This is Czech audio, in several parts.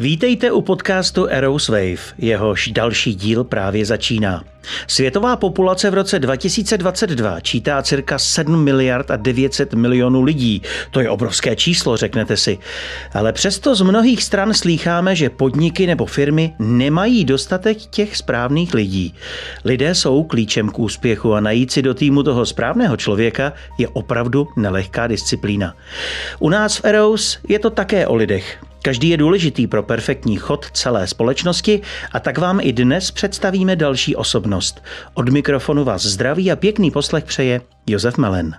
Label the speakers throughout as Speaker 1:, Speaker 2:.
Speaker 1: Vítejte u podcastu Eros Wave. Jehož další díl právě začíná. Světová populace v roce 2022 čítá cirka 7 miliard a 900 milionů lidí. To je obrovské číslo, řeknete si. Ale přesto z mnohých stran slýcháme, že podniky nebo firmy nemají dostatek těch správných lidí. Lidé jsou klíčem k úspěchu a najít si do týmu toho správného člověka je opravdu nelehká disciplína. U nás v Eros je to také o lidech. Každý je důležitý pro perfektní chod celé společnosti a tak vám i dnes představíme další osobnost. Od mikrofonu vás zdraví a pěkný poslech přeje Josef Melen.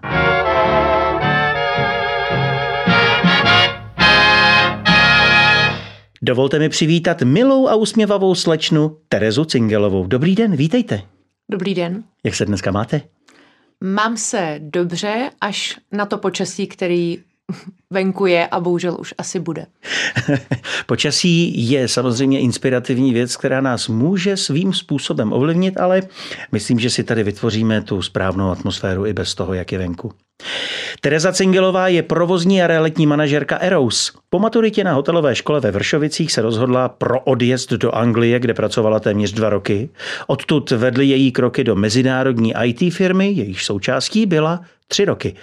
Speaker 1: Dovolte mi přivítat milou a usměvavou slečnu Terezu Cingelovou. Dobrý den, vítejte.
Speaker 2: Dobrý den.
Speaker 1: Jak se dneska máte?
Speaker 2: Mám se dobře až na to počasí, který venku je a bohužel už asi bude.
Speaker 1: Počasí je samozřejmě inspirativní věc, která nás může svým způsobem ovlivnit, ale myslím, že si tady vytvoříme tu správnou atmosféru i bez toho, jak je venku. Tereza Cingelová je provozní a realitní manažerka Eros. Po maturitě na hotelové škole ve Vršovicích se rozhodla pro odjezd do Anglie, kde pracovala téměř dva roky. Odtud vedly její kroky do mezinárodní IT firmy, jejíž součástí byla tři roky.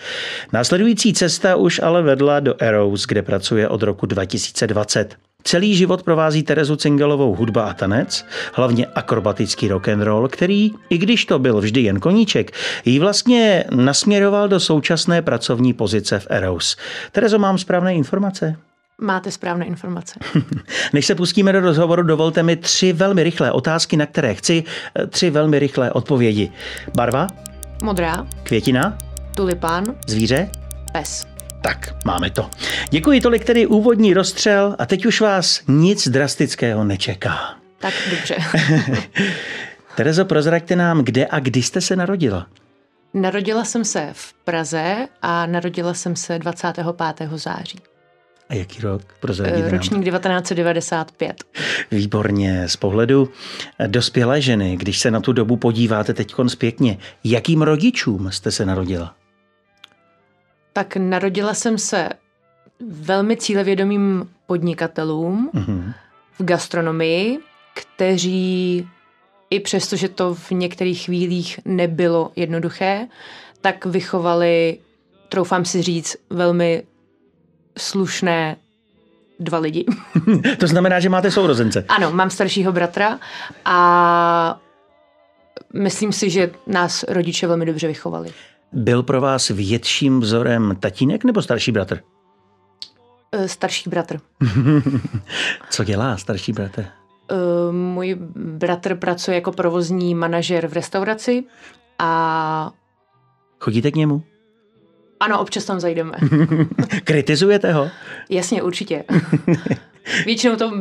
Speaker 1: Následující cesta už ale vedla do Eros, kde pracuje od roku 2020. Celý život provází Terezu Cingelovou hudba a tanec, hlavně akrobatický rock and roll, který, i když to byl vždy jen koníček, jí vlastně nasměroval do současné pracovní pozice v Eros. Terezo, mám správné informace?
Speaker 2: Máte správné informace.
Speaker 1: Než se pustíme do rozhovoru, dovolte mi tři velmi rychlé otázky, na které chci eh, tři velmi rychlé odpovědi. Barva?
Speaker 2: Modrá.
Speaker 1: Květina?
Speaker 2: Tulipán.
Speaker 1: Zvíře?
Speaker 2: Pes.
Speaker 1: Tak, máme to. Děkuji tolik tedy úvodní rozstřel a teď už vás nic drastického nečeká.
Speaker 2: Tak dobře.
Speaker 1: Terezo, prozraďte nám, kde a kdy jste se narodila?
Speaker 2: Narodila jsem se v Praze a narodila jsem se 25. září.
Speaker 1: A jaký rok? Prozradíte nám.
Speaker 2: Ročník 1995.
Speaker 1: Výborně. Z pohledu dospělé ženy, když se na tu dobu podíváte teď zpětně, jakým rodičům jste se narodila?
Speaker 2: Tak narodila jsem se velmi cílevědomým podnikatelům
Speaker 1: Mhm.
Speaker 2: v gastronomii, kteří i přesto, že to v některých chvílích nebylo jednoduché, tak vychovali, troufám si říct, velmi slušné dva lidi.
Speaker 1: to znamená, že máte sourozence.
Speaker 2: Ano, mám staršího bratra a myslím si, že nás rodiče velmi dobře vychovali.
Speaker 1: Byl pro vás větším vzorem tatínek nebo starší bratr?
Speaker 2: E, Starší bratr.
Speaker 1: Co dělá starší bratr?
Speaker 2: E, Můj bratr pracuje jako provozní manažer v restauraci a
Speaker 1: Chodíte k němu?
Speaker 2: ano, občas tam zajdeme.
Speaker 1: Kritizujete ho?
Speaker 2: Jasně, určitě. Většinou to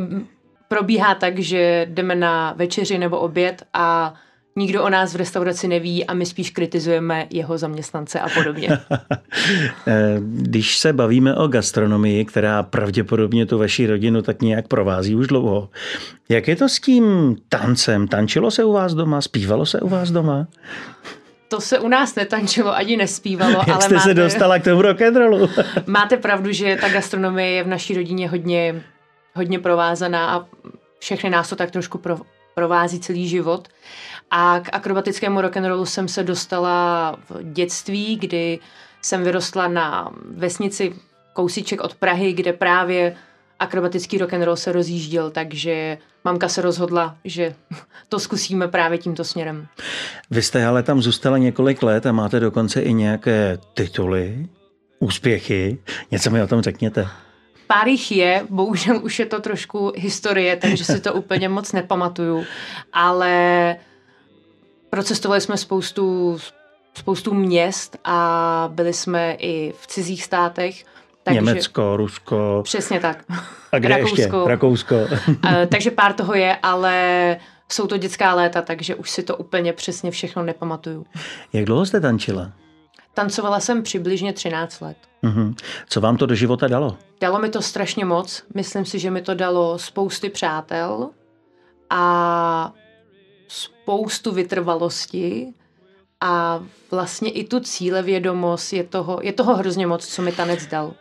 Speaker 2: probíhá tak, že jdeme na večeři nebo oběd a nikdo o nás v restauraci neví a my spíš kritizujeme jeho zaměstnance a podobně.
Speaker 1: Eh, Když se bavíme o gastronomii, která pravděpodobně tu vaši rodinu tak nějak provází už dlouho, jak je to s tím tancem? Tančilo se u vás doma? Zpívalo se u vás doma?
Speaker 2: To se u nás netančilo, ani nespívalo,
Speaker 1: Jak
Speaker 2: ale
Speaker 1: jste
Speaker 2: máte,
Speaker 1: se dostala k tomu rock'n'rollu?
Speaker 2: máte pravdu, že ta gastronomie je v naší rodině hodně, hodně provázaná a všechny nás to tak trošku pro, provází celý život. A k akrobatickému rock'n'rollu jsem se dostala v dětství, kdy jsem vyrostla na vesnici kousíček od Prahy, kde právě akrobatický rock'n'roll se rozjížděl, takže mamka se rozhodla, že to zkusíme právě tímto směrem.
Speaker 1: Vy jste ale tam zůstala několik let a máte dokonce i nějaké tituly, úspěchy. Něco mi o tom řekněte.
Speaker 2: Pár jich je, bohužel už je to trošku historie, takže si to úplně moc nepamatuju, ale procestovali jsme spoustu, spoustu měst a byli jsme i v cizích státech. Takže,
Speaker 1: Německo, Rusko
Speaker 2: Přesně tak.
Speaker 1: a kde ještě?
Speaker 2: Rakousko.
Speaker 1: Rakousko.
Speaker 2: Eh, takže pár toho je, ale jsou to dětská léta, takže už si to úplně přesně všechno nepamatuju.
Speaker 1: Jak dlouho jste tančila?
Speaker 2: Tancovala jsem přibližně 13 let.
Speaker 1: Mhm. Co vám to do života dalo?
Speaker 2: Dalo mi to strašně moc. Myslím si, že mi to dalo spousty přátel a spoustu vytrvalosti a vlastně i tu cílevědomost je toho, je toho hrozně moc, co mi tanec dal.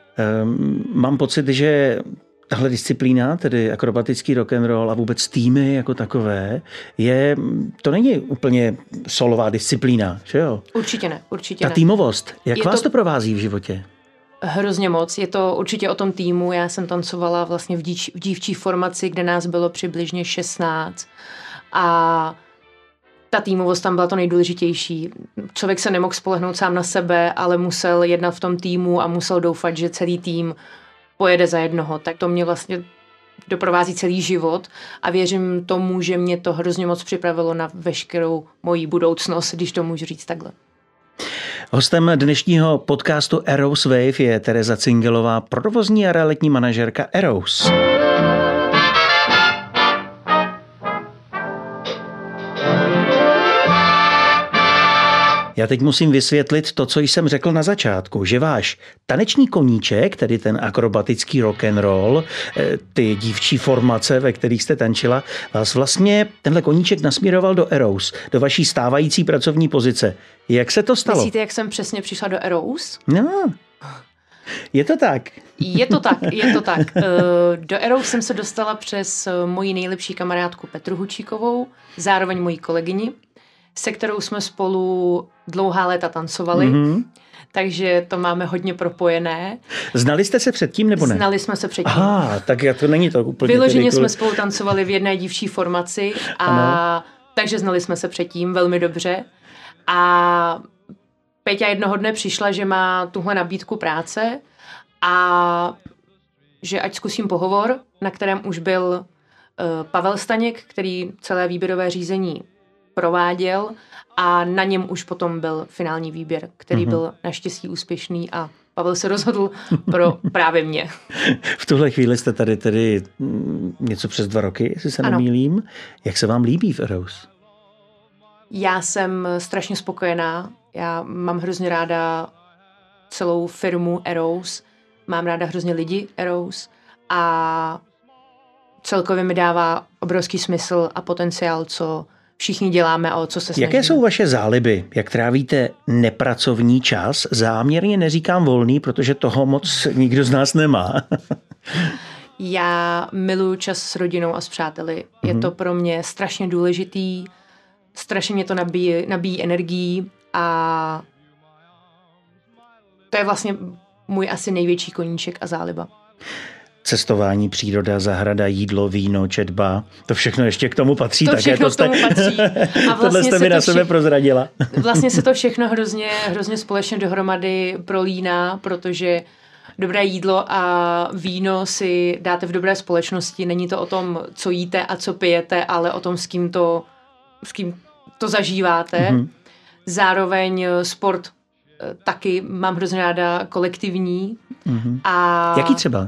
Speaker 1: Um, mám pocit, že tahle disciplína, tedy akrobatický rock and roll a vůbec týmy jako takové, je, to není úplně solová disciplína, že jo?
Speaker 2: Určitě ne, určitě
Speaker 1: Ta
Speaker 2: ne.
Speaker 1: týmovost, jak
Speaker 2: Je
Speaker 1: vás to...
Speaker 2: to-
Speaker 1: provází v životě?
Speaker 2: Hrozně moc. Je to určitě o tom týmu. Já jsem tancovala vlastně v, díč, v dívčí formaci, kde nás bylo přibližně 16. A ta týmovost tam byla to nejdůležitější. Člověk se nemohl spolehnout sám na sebe, ale musel jednat v tom týmu a musel doufat, že celý tým pojede za jednoho. Tak to mě vlastně doprovází celý život a věřím tomu, že mě to hrozně moc připravilo na veškerou moji budoucnost, když to můžu říct takhle.
Speaker 1: Hostem dnešního podcastu Eros Wave je Tereza Cingelová, provozní a realitní manažerka Eros. Já teď musím vysvětlit to, co jsem řekl na začátku, že váš taneční koníček, tedy ten akrobatický rock and roll, eh, ty dívčí formace, ve kterých jste tančila, vás vlastně tenhle koníček nasměroval do Eros, do vaší stávající pracovní pozice. Jak se to stalo?
Speaker 2: Myslíte, jak jsem přesně přišla do Eros?
Speaker 1: No, je to tak.
Speaker 2: Je to tak, je to tak. Eh, Do Erou jsem se dostala přes eh, moji nejlepší kamarádku Petru Hučíkovou, zároveň moji kolegyni, se kterou jsme spolu dlouhá léta tancovali, mm-hmm.
Speaker 1: Mhm.
Speaker 2: takže to máme hodně propojené.
Speaker 1: Znali jste se předtím nebo ne?
Speaker 2: Znali jsme se předtím.
Speaker 1: Aha, tak já to není to úplně.
Speaker 2: Vyloženě
Speaker 1: tedy
Speaker 2: jsme
Speaker 1: kvůli-
Speaker 2: spolu tancovali v jedné dívčí formaci a
Speaker 1: Ano.
Speaker 2: takže znali jsme se předtím velmi dobře. A Peťa jednoho dne přišla, že má tuhle nabídku práce a že ať zkusím pohovor, na kterém už byl uh, Pavel Staněk, který celé výběrové řízení prováděl a na něm už potom byl finální výběr, který
Speaker 1: Mhm.
Speaker 2: byl naštěstí úspěšný a Pavel se rozhodl pro právě mě.
Speaker 1: V tuhle chvíli jste tady tedy mm, něco přes dva roky, jestli se
Speaker 2: Ano.
Speaker 1: nemýlím. Jak se vám líbí v Eros?
Speaker 2: Já jsem strašně spokojená. Já mám hrozně ráda celou firmu Eros. Mám ráda hrozně lidi Eros. A celkově mi dává obrovský smysl a potenciál, co všichni děláme a o co se snažíme.
Speaker 1: Jaké jsou vaše záliby? Jak trávíte nepracovní čas? Záměrně neříkám volný, protože toho moc nikdo z nás nemá.
Speaker 2: Já miluju čas s rodinou a s přáteli. Je
Speaker 1: Mhm.
Speaker 2: to pro mě strašně důležitý, strašně mě to nabíjí, nabíjí energií a to je vlastně můj asi největší koníček a záliba.
Speaker 1: Cestování, příroda, zahrada, jídlo, víno, četba, to všechno ještě k tomu patří.
Speaker 2: To
Speaker 1: také
Speaker 2: všechno
Speaker 1: to
Speaker 2: k tomu patří. A
Speaker 1: Tohle
Speaker 2: vlastně
Speaker 1: jste
Speaker 2: se
Speaker 1: mi
Speaker 2: to
Speaker 1: na sebe
Speaker 2: vše-
Speaker 1: prozradila.
Speaker 2: Vlastně se to všechno hrozně, hrozně společně dohromady prolíná, protože dobré jídlo a víno si dáte v dobré společnosti. Není to o tom, co jíte a co pijete, ale o tom, s kým to, s kým to zažíváte.
Speaker 1: Mhm.
Speaker 2: Zároveň eh, sport eh, taky mám hrozně ráda kolektivní.
Speaker 1: Mhm.
Speaker 2: A
Speaker 1: Jaký třeba?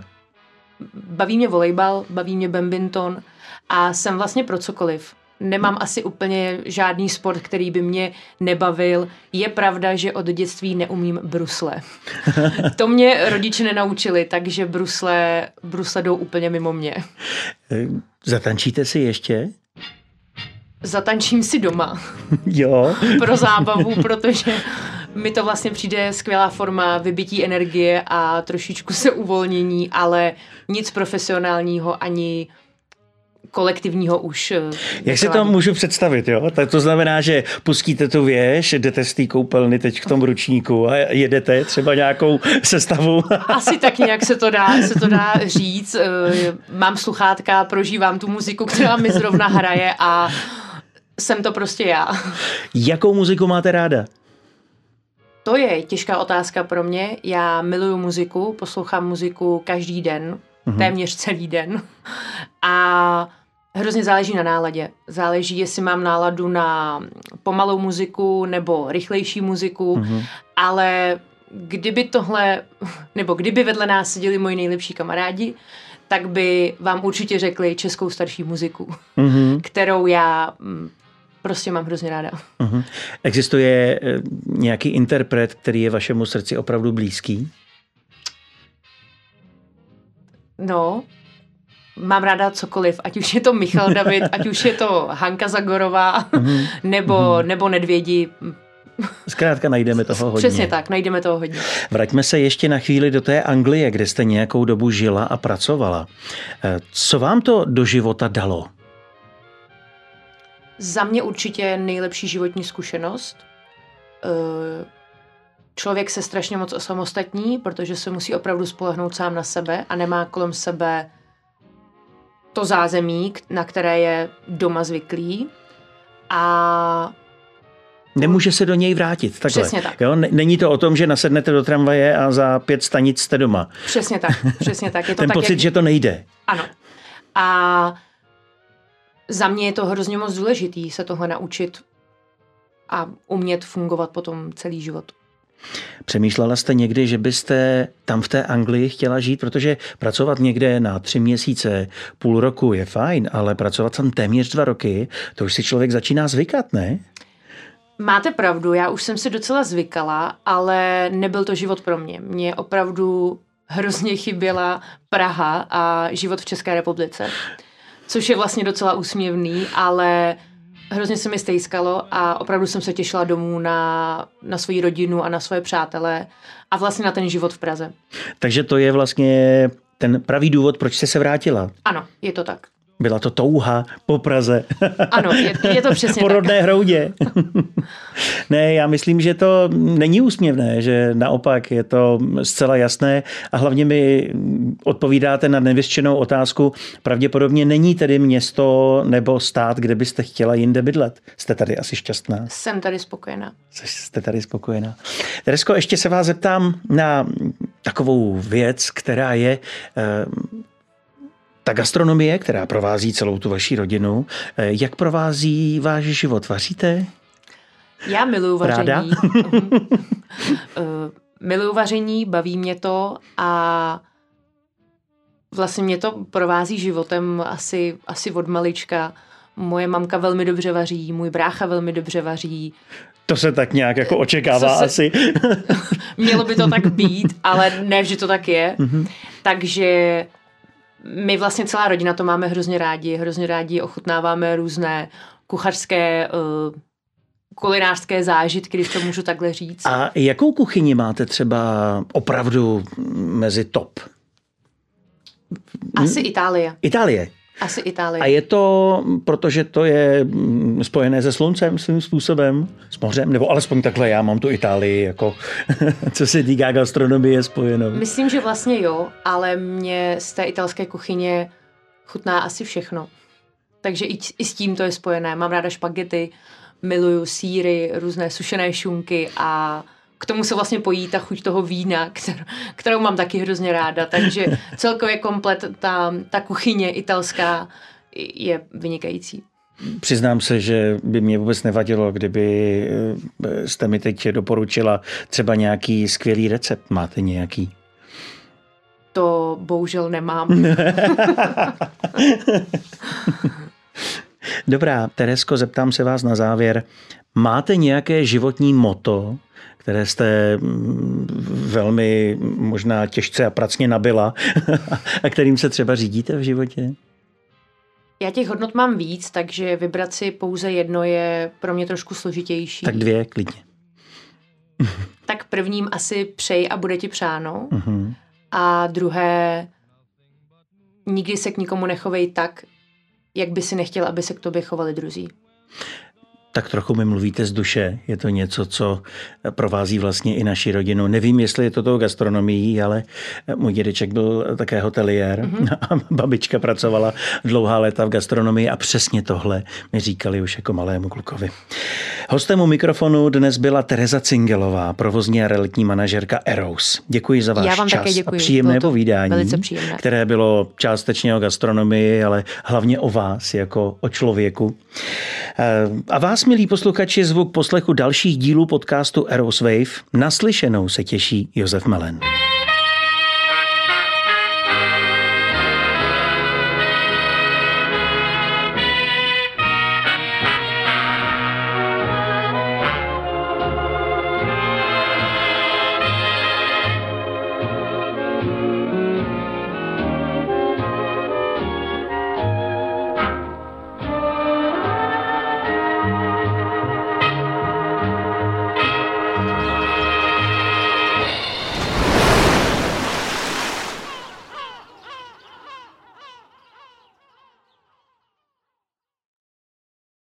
Speaker 2: Baví mě volejbal, baví mě badminton a jsem vlastně pro cokoliv. Nemám asi úplně žádný sport, který by mě nebavil. Je pravda, že od dětství neumím brusle. To mě rodiče nenaučili, takže brusle, brusle jdou úplně mimo mě.
Speaker 1: Eh, Zatančíte si ještě?
Speaker 2: Zatančím si doma
Speaker 1: Jo.
Speaker 2: pro zábavu, protože mi to vlastně přijde skvělá forma vybití energie a trošičku se uvolnění, ale nic profesionálního ani kolektivního už. eh,
Speaker 1: Jak si to můžu představit, jo? Tak to znamená, že pustíte tu věž, jdete z té koupelny teď k tomu ručníku a jedete třeba nějakou sestavu.
Speaker 2: Asi tak nějak se to dá, se to dá říct. Eh, Mám sluchátka, prožívám tu muziku, která mi zrovna hraje a jsem to prostě já.
Speaker 1: Jakou muziku máte ráda?
Speaker 2: To je těžká otázka pro mě. Já miluju muziku, poslouchám muziku každý den,
Speaker 1: Mhm.
Speaker 2: téměř celý den. A hrozně záleží na náladě. Záleží, jestli mám náladu na pomalou muziku nebo rychlejší muziku,
Speaker 1: Mhm.
Speaker 2: ale kdyby tohle, nebo kdyby vedle nás seděli moji nejlepší kamarádi, tak by vám určitě řekli českou starší muziku,
Speaker 1: Mhm.
Speaker 2: kterou já mm, prostě mám hrozně ráda.
Speaker 1: Mhm. Existuje eh, nějaký interpret, který je vašemu srdci opravdu blízký?
Speaker 2: No, mám ráda cokoliv, ať už je to Michal David, ať už je to Hanka Zagorová, nebo, nebo Nedvědi.
Speaker 1: Zkrátka najdeme toho hodně.
Speaker 2: Přesně tak, najdeme toho hodně.
Speaker 1: Vraťme se ještě na chvíli do té Anglie, kde jste nějakou dobu žila a pracovala. Eh, co vám to do života dalo?
Speaker 2: Za mě určitě nejlepší životní zkušenost. Eh, člověk se strašně moc osamostatní, protože se musí opravdu spolehnout sám na sebe a nemá kolem sebe to zázemí, na které je doma zvyklý. A
Speaker 1: Nemůže se do něj vrátit. Takhle.
Speaker 2: Přesně tak.
Speaker 1: Jo? Není to o tom, že nasednete do tramvaje a za pět stanic jste doma.
Speaker 2: Přesně tak. Přesně tak. Je to
Speaker 1: Ten
Speaker 2: tak,
Speaker 1: pocit,
Speaker 2: jak...
Speaker 1: že to nejde.
Speaker 2: Ano. A za mě je to hrozně moc důležitý se tohle naučit a umět fungovat potom celý život.
Speaker 1: Přemýšlela jste někdy, že byste tam v té Anglii chtěla žít, protože pracovat někde na tři měsíce, půl roku je fajn, ale pracovat tam téměř dva roky, to už si člověk začíná zvykat, ne?
Speaker 2: Máte pravdu, já už jsem si docela zvykala, ale nebyl to život pro mě. Mně opravdu hrozně chyběla Praha a život v České republice, což je vlastně docela úsměvný, ale hrozně se mi stejskalo a opravdu jsem se těšila domů na, na svoji rodinu a na svoje přátele a vlastně na ten život v Praze.
Speaker 1: Takže to je vlastně ten pravý důvod, proč jste se vrátila.
Speaker 2: Ano, je to tak.
Speaker 1: Byla to touha po Praze.
Speaker 2: Ano, je, je to přesně
Speaker 1: po
Speaker 2: tak.
Speaker 1: rodné hroudě. ne, já myslím, že to není úsměvné, že naopak je to zcela jasné a hlavně mi odpovídáte na nevyřčenou otázku. Pravděpodobně není tedy město nebo stát, kde byste chtěla jinde bydlet. Jste tady asi šťastná?
Speaker 2: Jsem tady spokojená.
Speaker 1: Jste tady spokojená. Teresko, ještě se vás zeptám na takovou věc, která je eh, ta gastronomie, která provází celou tu vaši rodinu, eh, jak provází váš život? Vaříte?
Speaker 2: Já miluju vaření.
Speaker 1: Ráda?
Speaker 2: uh, miluju vaření, baví mě to a vlastně mě to provází životem asi, asi od malička. Moje mamka velmi dobře vaří, můj brácha velmi dobře vaří.
Speaker 1: To se tak nějak jako očekává se... asi.
Speaker 2: Mělo by to tak být, ale ne vždy to tak je. Mm-hmm. Takže my vlastně celá rodina to máme hrozně rádi. Hrozně rádi ochutnáváme různé kuchařské, uh, kulinářské zážitky, když to můžu takhle říct.
Speaker 1: A jakou kuchyni máte třeba opravdu mezi top?
Speaker 2: Asi Itálie.
Speaker 1: Itálie.
Speaker 2: Asi Itálie.
Speaker 1: A je to, protože to je spojené se sluncem svým způsobem, s mořem, nebo alespoň takhle já mám tu Itálii, jako co se týká gastronomie spojenou.
Speaker 2: Myslím, že vlastně jo, ale mě z té italské kuchyně chutná asi všechno. Takže i, i s tím to je spojené. Mám ráda špagety, miluju síry, různé sušené šunky a k tomu se vlastně pojí ta chuť toho vína, kterou, kterou mám taky hrozně ráda. Takže celkově komplet ta, ta kuchyně italská je vynikající.
Speaker 1: Přiznám se, že by mě vůbec nevadilo, kdyby eh, jste mi teď doporučila třeba nějaký skvělý recept. Máte nějaký?
Speaker 2: To bohužel nemám.
Speaker 1: Dobrá, Teresko, zeptám se vás na závěr. Máte nějaké životní moto, které jste mm, velmi možná těžce a pracně nabila a kterým se třeba řídíte v životě?
Speaker 2: Já těch hodnot mám víc, takže vybrat si pouze jedno je pro mě trošku složitější.
Speaker 1: Tak dvě, klidně.
Speaker 2: tak prvním asi přej a bude ti přáno. Uh-huh. A druhé, nikdy se k nikomu nechovej tak, jak by si nechtěl, aby se k tobě chovali druzí
Speaker 1: tak trochu mi mluvíte z duše. Je to něco, co provází vlastně i naši rodinu. Nevím, jestli je to tou gastronomií, ale můj dědeček byl také hoteliér mm-hmm. a babička pracovala dlouhá léta v gastronomii a přesně tohle mi říkali už jako malému klukovi. Hostem u mikrofonu dnes byla Tereza Cingelová, provozní a realitní manažerka Eros. Děkuji za váš
Speaker 2: Já vám
Speaker 1: čas
Speaker 2: také děkuji.
Speaker 1: a příjemné povídání,
Speaker 2: velice příjemné.
Speaker 1: které bylo částečně o gastronomii, ale hlavně o vás jako o člověku. A vás, milí posluchači, zvuk poslechu dalších dílů podcastu Aeroswave naslyšenou se těší Josef Melen.